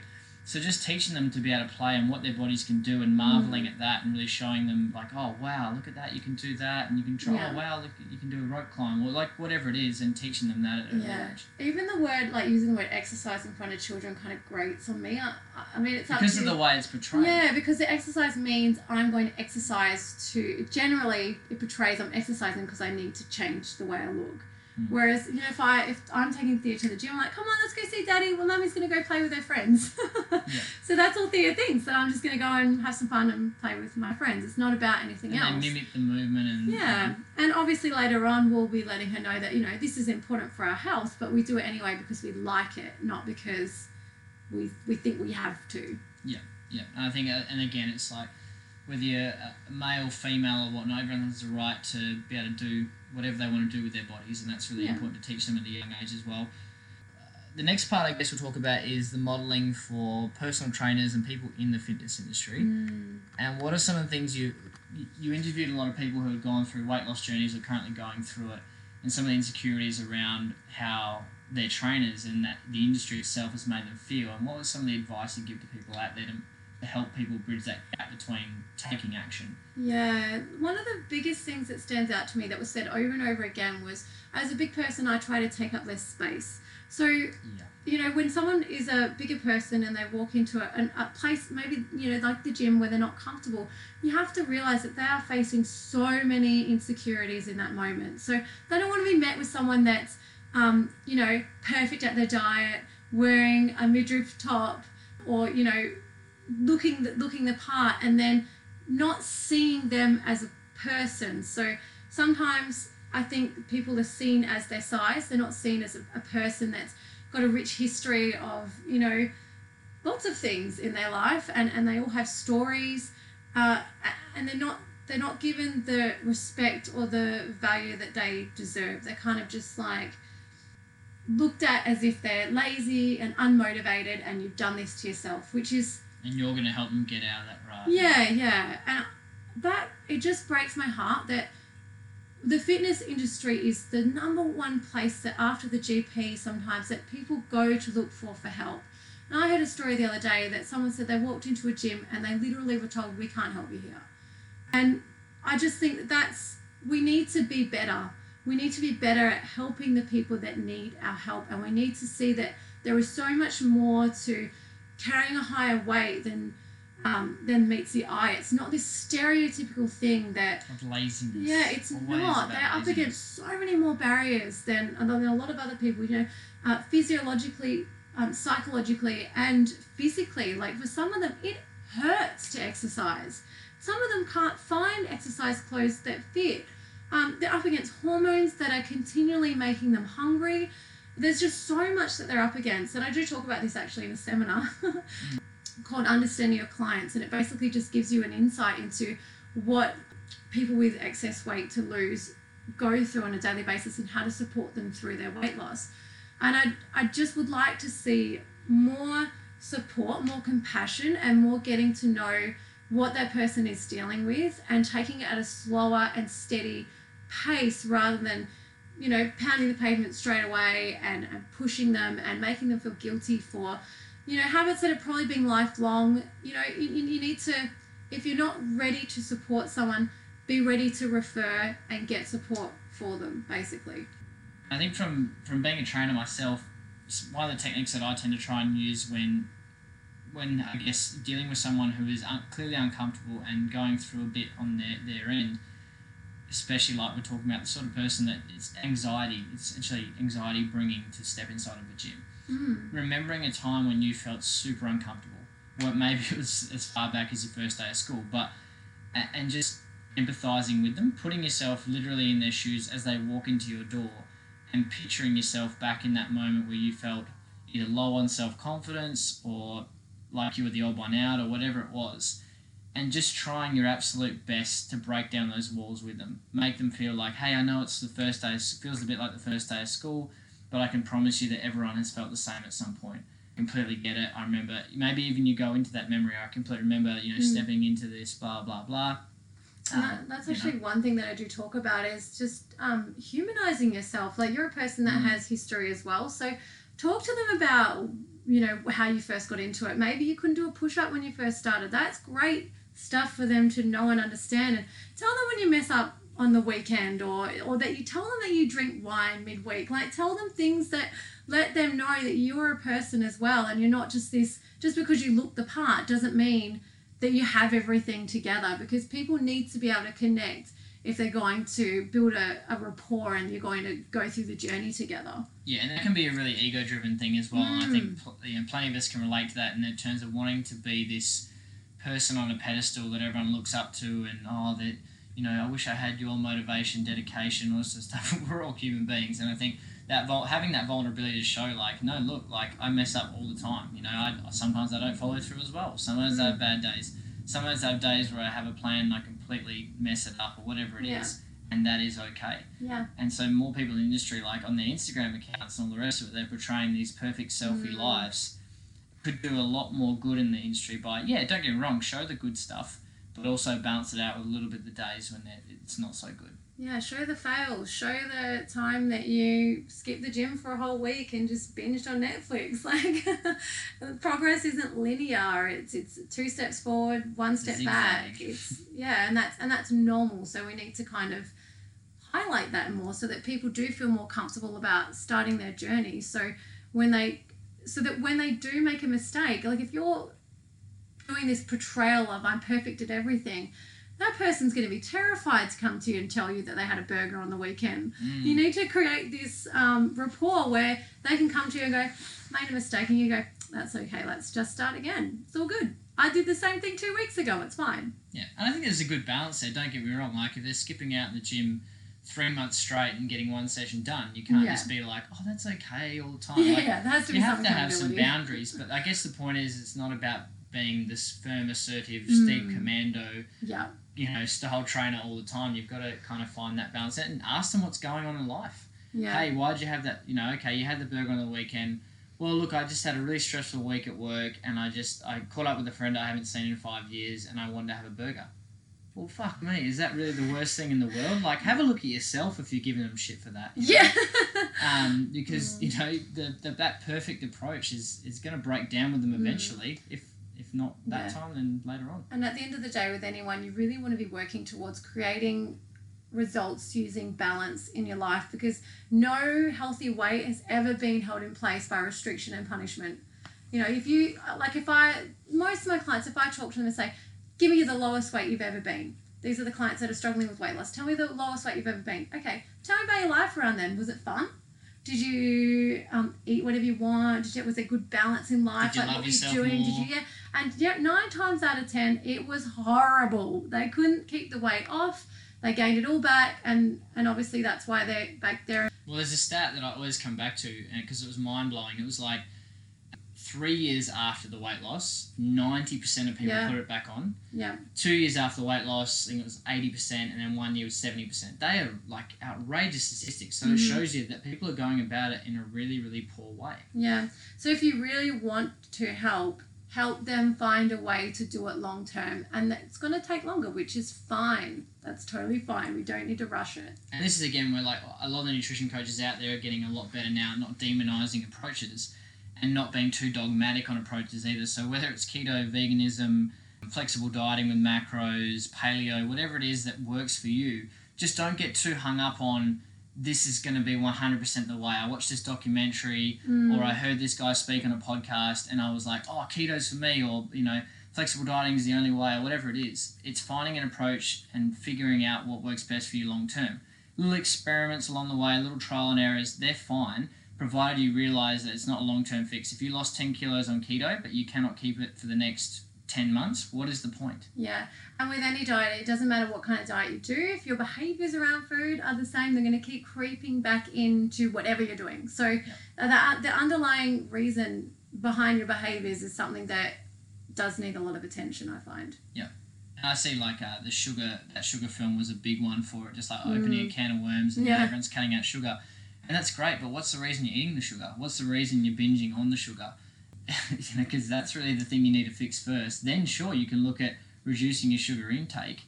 so just teaching them to be able to play and what their bodies can do and marveling Mm. at that and really showing them like oh wow look at that you can do that and you can try Yeah. oh wow look you can do a rope climb or like whatever it is and teaching them that at an Yeah. early age even the word like using the word exercise in front of children kind of grates on me i, I mean it's up because to of the way it's portrayed Yeah, because the exercise means I'm going to exercise to. Generally, it portrays I'm exercising because I need to change the way I look. Mm. Whereas, you know, if I if I'm taking Thea to the gym, I'm like, come on, let's go see Daddy. Well, Mummy's gonna go play with her friends. So that's all Thea thinks that I'm just gonna go and have some fun and play with my friends. It's not about anything And else. they mimic the movement and Yeah, and obviously later on we'll be letting her know that you know this is important for our health, but we do it anyway because we like it, not because we we think we have to. Yeah, and I think, uh, and again, it's like whether you're a male, female, or whatnot, everyone has the right to be able to do whatever they want to do with their bodies, and that's really Yeah. important to teach them at a young age as well. Uh, The next part, I guess, we'll talk about is the modelling for personal trainers and people in the fitness industry. And what are some of the things you you interviewed a lot of people who had gone through weight loss journeys or currently going through it, and some of the insecurities around how their trainers and that the industry itself has made them feel. And what was some of the advice you give to people out there to help people bridge that gap between taking action? Yeah, one of the biggest things that stands out to me that was said over and over again was, as a big person, I try to take up less space. So Yeah. you know, when someone is a bigger person and they walk into a, a place, maybe, you know, like the gym where they're not comfortable, you have to realize that they are facing so many insecurities in that moment. So they don't want to be met with someone that's, um, you know, perfect at their diet, wearing a midriff top, or, you know, looking the, looking the part and then not seeing them as a person. So sometimes I think people are seen as their size, they're not seen as a, a person that's got a rich history of you know lots of things in their life and, and they all have stories uh, and they're not they're not given the respect or the value that they deserve they're kind of just like looked at as if they're lazy and unmotivated and you've done this to yourself which is And you're going to help them get out of that rut. yeah, yeah. And that it just breaks my heart that the fitness industry is the number one place that after the GP sometimes that people go to look for for help. And I heard a story the other day that someone said they walked into a gym and they literally were told we can't help you here. And I just think that that's we need to be better. We need to be better at helping the people that need our help and we need to see that there is so much more to carrying a higher weight than um, than meets the eye. It's not this stereotypical thing that Of laziness. yeah, it's not. They're up laziness. against so many more barriers than, than a lot of other people. You know, uh, physiologically, um, psychologically, and physically. Like for some of them, it hurts to exercise. Some of them can't find exercise clothes that fit. Um, they're up against hormones that are continually making them hungry. There's just so much that they're up against, and I do talk about this actually in a seminar called Understanding Your Clients, and it basically just gives you an insight into what people with excess weight to lose go through on a daily basis and how to support them through their weight loss. And I, I just would like to see more support, more compassion, and more getting to know what that person is dealing with and taking it at a slower and steady pace rather than, you know, pounding the pavement straight away and, and pushing them and making them feel guilty for, you know, habits that have probably been lifelong. You know, you, you need to, if you're not ready to support someone, be ready to refer and get support for them, basically. I think from from being a trainer myself, one of the techniques that I tend to try and use when when I guess dealing with someone who is un- clearly uncomfortable and going through a bit on their, their end, especially like we're talking about the sort of person that it's anxiety, it's actually anxiety bringing to step inside of a gym. Mm. Remembering a time when you felt super uncomfortable, or maybe it was as far back as your first day of school, but and just empathizing with them, putting yourself literally in their shoes as they walk into your door, and picturing yourself back in that moment where you felt either low on self confidence or like you were the odd one out or whatever it was, and just trying your absolute best to break down those walls with them, make them feel like, hey, I know it's the first day, it feels a bit like the first day of school, but I can promise you that everyone has felt the same at some point. Completely get it. I remember, maybe even you go into that memory. I completely remember, you know, Mm. stepping into this, blah blah blah. And Um, that, that's you know. actually one thing that I do talk about is just um, humanizing yourself. Like you're a person that Mm. has history as well, so talk to them about you know how you first got into it. Maybe you couldn't do a push up when you first started. That's great stuff for them to know and understand. And tell them when you mess up on the weekend, or or that you tell them that you drink wine midweek. Like tell them things that let them know that you're a person as well, and you're not just this. Just because you look the part doesn't mean that you have everything together because people need to be able to connect. if they're going to build a, a rapport and you're going to go through the journey together. Yeah, and that can be a really ego-driven thing as well. And I Mm. think pl- you know, plenty of us can relate to that in the terms of wanting to be this person on a pedestal that everyone looks up to, and oh, that you know, I wish I had your motivation, dedication, all this sort of stuff. We're all human beings, and I think that having that vulnerability to show, like, no, look, like I mess up all the time. You know, I sometimes I don't follow through as well. Sometimes I have bad days. Sometimes I have days where I have a plan and I completely mess it up or whatever it is, Yeah. and that is okay. Yeah. And so more people in the industry, like on their Instagram accounts and all the rest of it, they're portraying these perfect selfie Mm. lives. Could do a lot more good in the industry by yeah, don't get me wrong, show the good stuff, but also balance it out with a little bit of the days when it's not so good. Yeah, show the fails. Show the time that you skipped the gym for a whole week and just binged on Netflix. Like, progress isn't linear. It's it's two steps forward, one step back. It's yeah, and that's and that's normal. So we need to kind of highlight that more so that people do feel more comfortable about starting their journey. So when they so that when they do make a mistake, like if you're doing this portrayal of I'm perfect at everything, that person's going to be terrified to come to you and tell you that they had a burger on the weekend. Mm. You need to create this um, rapport where they can come to you and go, made a mistake, and you go, that's okay, let's just start again. It's all good. I did the same thing two weeks ago, it's fine. Yeah, and I think there's a good balance there. Don't get me wrong. Like if they're skipping out in the gym three months straight and getting one session done, you can't Yeah. just be like, oh, that's okay all the time. Yeah, Like, there has to be you have to have some boundaries, but I guess the point is it's not about being this firm, assertive, steep Mm. commando, Yeah, you know, style trainer all the time. You've got to kind of find that balance and ask them what's going on in life. yeah, Hey, why'd you have that? You know, okay, you had the burger on the weekend. Well, look, I just had a really stressful week at work, and I just I caught up with a friend I haven't seen in five years, and I wanted to have a burger. Well, fuck me, is that really the worst thing in the world? Like, have a look at yourself if you're giving them shit for that. yeah. um, because Mm. you know the, the that perfect approach is is going to break down with them Mm. eventually. If if not that Yeah. time, then later on. And at the end of the day, with anyone, you really want to be working towards creating results using balance in your life because no healthy weight has ever been held in place by restriction and punishment. You know, if you, like, if I, most of my clients, if I talk to them and say, give me the lowest weight you've ever been. These are the clients that are struggling with weight loss. Tell me the lowest weight you've ever been. Okay, tell me about your life around then. Was it fun? Did you um, eat whatever you want? Did you, was there good balance in life? Did you like love what were yourself you doing? Did more? you yeah? And yeah, nine times out of ten, it was horrible. They couldn't keep the weight off. They gained it all back, and and obviously that's why they're back there. Well, there's a stat that I always come back to, and because it was mind blowing. It was like three years after the weight loss, ninety percent of people Yeah. put it back on. Yeah, Two years after the weight loss, I think it was eighty percent, and then one year was seventy percent. They are like outrageous statistics. So it Mhm. shows you that people are going about it in a really, really poor way. yeah. So if you really want to help, help them find a way to do it long term, and it's going to take longer, which is fine. That's totally fine. We don't need to rush it. And this is again where like a lot of the nutrition coaches out there are getting a lot better now, not demonizing approaches and not being too dogmatic on approaches either. So whether it's keto, veganism, flexible dieting with macros, paleo, whatever it is that works for you, just don't get too hung up on this is going to be 100% the way. I watched this documentary Mm. or I heard this guy speak on a podcast and I was like, oh, keto's for me, or, you know, flexible dieting is the only way, or whatever it is. It's finding an approach and figuring out what works best for you long term. Little experiments along the way, little trial and errors, they're fine, provided you realize that it's not a long term fix. If you lost 10 kilos on keto, but you cannot keep it for the next 10 months, what is the point? Yeah, and with any diet, it doesn't matter what kind of diet you do. If your behaviors around food are the same, they're going to keep creeping back into whatever you're doing. So uh, the the underlying reason behind your behaviors is something that does need a lot of attention. I find. Yeah. And I see like uh, the sugar, that sugar film was a big one for it, just like opening a can of worms and Mm. Yeah. everyone's cutting out sugar. And that's great, but what's the reason you're eating the sugar? What's the reason you're binging on the sugar? you know, because that's really the thing you need to fix first. Then, sure, you can look at reducing your sugar intake,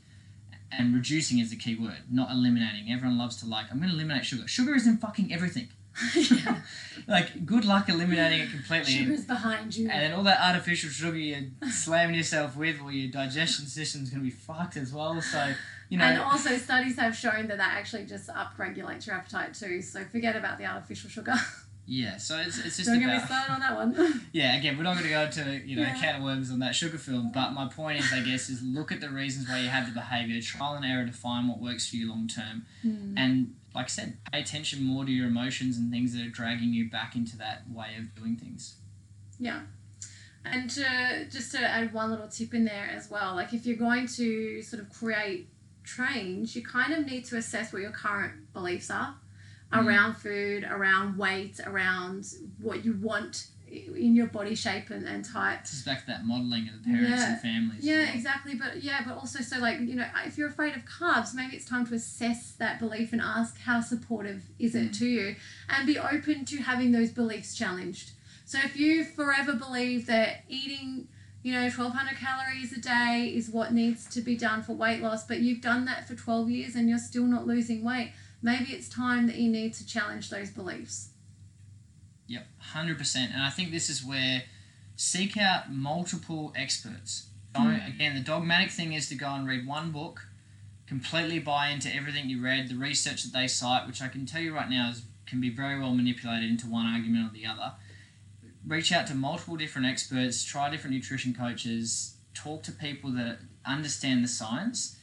and reducing is the key word, not eliminating. Everyone loves to like, I'm going to eliminate sugar. Sugar is in fucking everything. yeah. Like, good luck eliminating it completely. Sugar's behind you. And then all that artificial sugar you're slamming yourself with, or your digestion system's going to be fucked as well. So, you know, And also, studies have shown that that actually just upregulates your appetite too. So forget about the artificial sugar. Yeah, so it's, it's just Don't get me started on that one. yeah. Again, we're not going to go into you know Yeah. can worms on that sugar film, but my point is, I guess, is look at the reasons why you have the behaviour, trial and error to find what works for you long term, Hmm. and like I said, pay attention more to your emotions and things that are dragging you back into that way of doing things. Yeah. And to, just to add one little tip in there as well, like if you're going to sort of create change, you kind of need to assess what your current beliefs are Mm. around food, around weight, around what you want in your body shape and, and type. This is back to that modelling of the parents Yeah. and families. Yeah, well. exactly. But yeah, but also so like you know, if you're afraid of carbs, maybe it's time to assess that belief and ask how supportive is it Mm. to you, and be open to having those beliefs challenged. So if you forever believe that eating you know 1200 calories a day is what needs to be done for weight loss but you've done that for 12 years and you're still not losing weight maybe it's time that you need to challenge those beliefs Yep, hundred percent. And I think this is where seek out multiple experts. Don't hmm. again. The dogmatic thing is to go and read one book, completely buy into everything you read, the research that they cite, which I can tell you right now is can be very well manipulated into one argument or the other. Reach out to multiple different experts, try different nutrition coaches, talk to people that understand the science,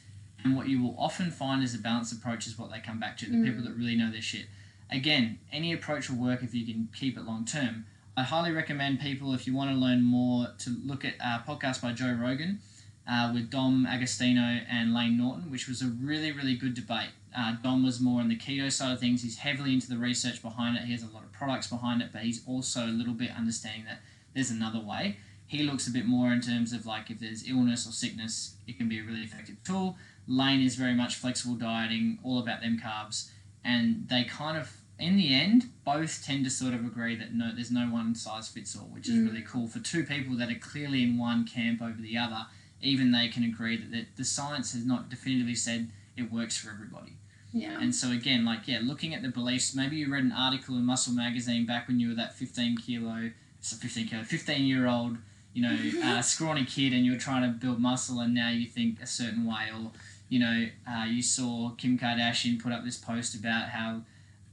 and what you will often find is a balanced approach is what they come back to. The people Mm. that really know their shit again, any approach will work if you can keep it long term. I highly recommend people, if you want to learn more, to look at a podcast by Joe Rogan uh, with Dom D'Agostino and Layne Norton, which was a really, really good debate. Uh, Dom was more on the keto side of things. He's heavily into the research behind it. He has a lot of products behind it, but he's also a little bit understanding that there's another way. He looks a bit more in terms of like if there's illness or sickness, it can be a really effective tool. Layne is very much flexible dieting, all about them carbs and they kind of in the end both tend to sort of agree that no there's no one size fits all which is Mm. really cool for two people that are clearly in one camp over the other even they can agree that the, the science has not definitively said it works for everybody yeah. And so again like yeah looking at the beliefs maybe you read an article in muscle magazine back when you were that 15 kilo so 15 kilo 15 year old you know uh, scrawny kid and you were trying to build muscle and now you think a certain way or you know, uh, you saw Kim Kardashian put up this post about how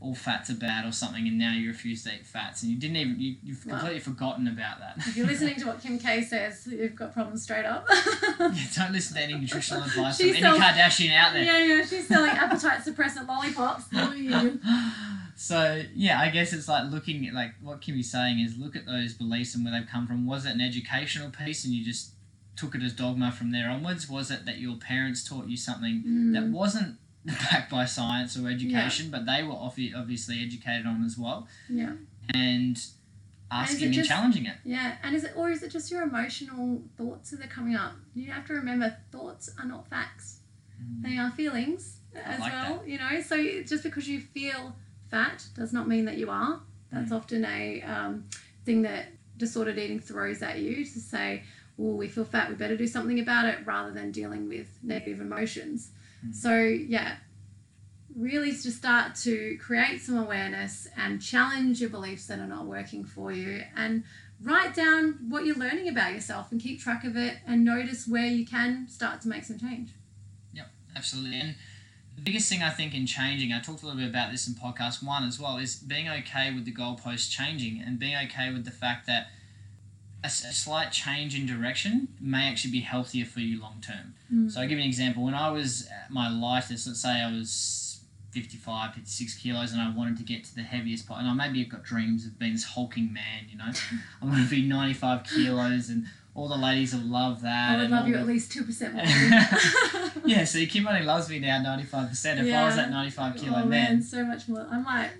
all fats are bad or something, and now you refuse to eat fats, and you didn't even you, you've Wow. completely forgotten about that. if you're listening to what kim k says you've got problems straight up yeah, don't listen to any nutritional advice from any sells- Kardashian out there. Yeah, yeah, she's selling appetite suppressant lollipops. So yeah, I guess it's like looking at like what Kimmy's saying is look at those beliefs and where they've come from. Was it an educational piece and you just took it as dogma from there onwards? Was it that your parents taught you something that Mm. wasn't backed by science or education, but they were obviously educated on as well, Yeah, and asking and just- challenging it. yeah. And is it, or is it just your emotional thoughts that are coming up? You have to remember, thoughts are not facts. Mm. They are feelings as like well. You know, so just because you feel fat does not mean that you are. That's Mm. often a um, thing that disordered eating throws at you to say, well, we feel fat, we better do something about it rather than dealing with negative emotions. Mm. So, yeah, really to start to create some awareness and challenge your beliefs that are not working for you and write down what you're learning about yourself and keep track of it and notice where you can start to make some change. Yep, absolutely. And the biggest thing I think in changing, I talked a little bit about this in podcast one as well, is being okay with the goalposts changing and being okay with the fact that a, a slight change in direction may actually be healthier for you long term. Mm. So I'll give you an example. When I was at my lightest, let's say I was 55, 56 kilos and I wanted to get to the heaviest part, and I maybe have got dreams of being this hulking man, you know. I want to be 95 kilos and all the ladies will love that. I would love you the- at least 2% more. yeah, so Kim only loves me now 95%. If I was Yeah. that 95 kilo oh, man, man. so much more. I might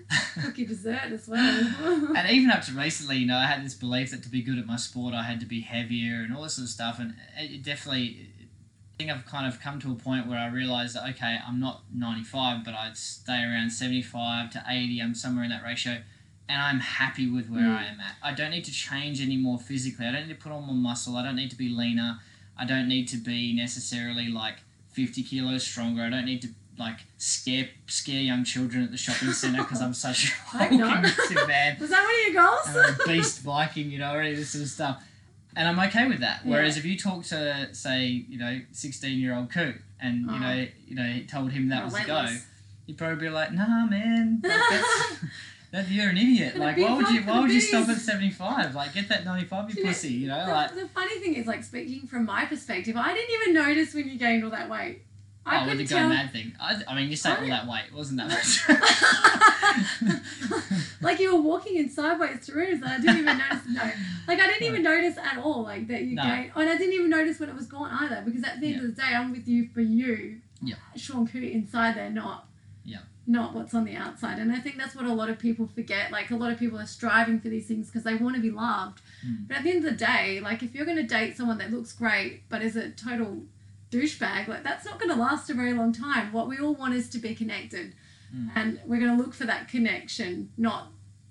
cook you dessert as well. and even up to recently, you know, I had this belief that to be good at my sport, I had to be heavier and all this sort of stuff. And it it definitely, I think I've kind of come to a point where I realised that, okay, I'm not 95, but I'd stay around 75 to 80. I'm somewhere in that ratio. And I'm happy with where Mm. I am at. I don't need to change any more physically. I don't need to put on more muscle. I don't need to be leaner. I don't need to be necessarily like 50 kilos stronger. I don't need to like scare scare young children at the shopping centre because I'm such a Hope hulking not. massive man. Was that one of your goals? and a beast biking, you know, all this sort of stuff. And I'm okay with that. Whereas if you talk to, say, you know, 16 year old Koo and, you Oh. know, you know, told him that was the go, he'd probably be like, nah, man, like, That you're an idiot. Like, why would you? Why would you stop at seventy five? Like, get that ninety five, you You know, pussy. You know, The, like. the funny thing is, like speaking from my perspective, I didn't even notice when you gained all that weight. I Oh, with the go mad thing. I, I mean, you say all that weight. Wasn't that much. like you were walking in sideways through rooms and I didn't even notice. No, like I didn't even notice at all. Like that you No. gained, and I didn't even notice when it was gone either. Because at the end Yeah. of the day, I'm with you for you. Yeah. Sean Coo inside there, not. Yeah. Not what's on the outside, and I think that's what a lot of people forget. Like a lot of people are striving for these things because they want to be loved, Mm. but at the end of the day, like if you're going to date someone that looks great but is a total douchebag, like that's not going to last a very long time. What we all want is to be connected, Mm. and we're going to look for that connection, not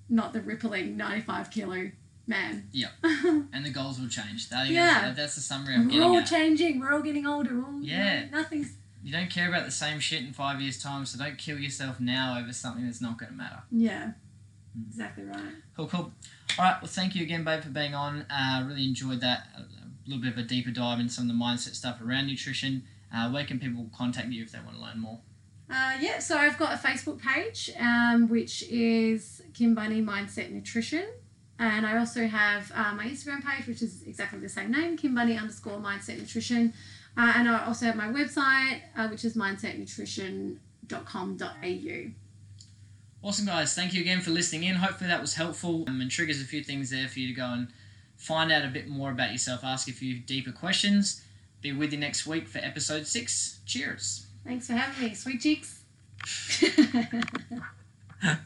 not the rippling 95 kilo man. Yeah. and the goals will change. That, Yeah. that's, the summary I'm we're getting all at. changing. We're all getting older. All, you Yeah. know, nothing's. You don't care about the same shit in five years' time, so don't kill yourself now over something that's not going to matter. Yeah. Mm. Exactly right. Cool, cool. All right, well, thank you again, babe, for being on. Uh, really enjoyed that. A, a little bit of a deeper dive into some of the mindset stuff around nutrition. Uh, where can people contact you if they want to learn more? Uh, yeah, so I've got a Facebook page, um, which is Kim Bunney Mindset Nutrition. And I also have uh, my Instagram page, which is exactly the same name, Kim Bunney underscore Mindset Nutrition. Uh, and I also have my website, uh, which is mindsetnutrition.com.au. Awesome, guys. Thank you again for listening in. Hopefully that was helpful um, and triggers a few things there for you to go and find out a bit more about yourself, ask a few deeper questions. Be with you next week for episode six. Cheers. Thanks for having me, sweet cheeks.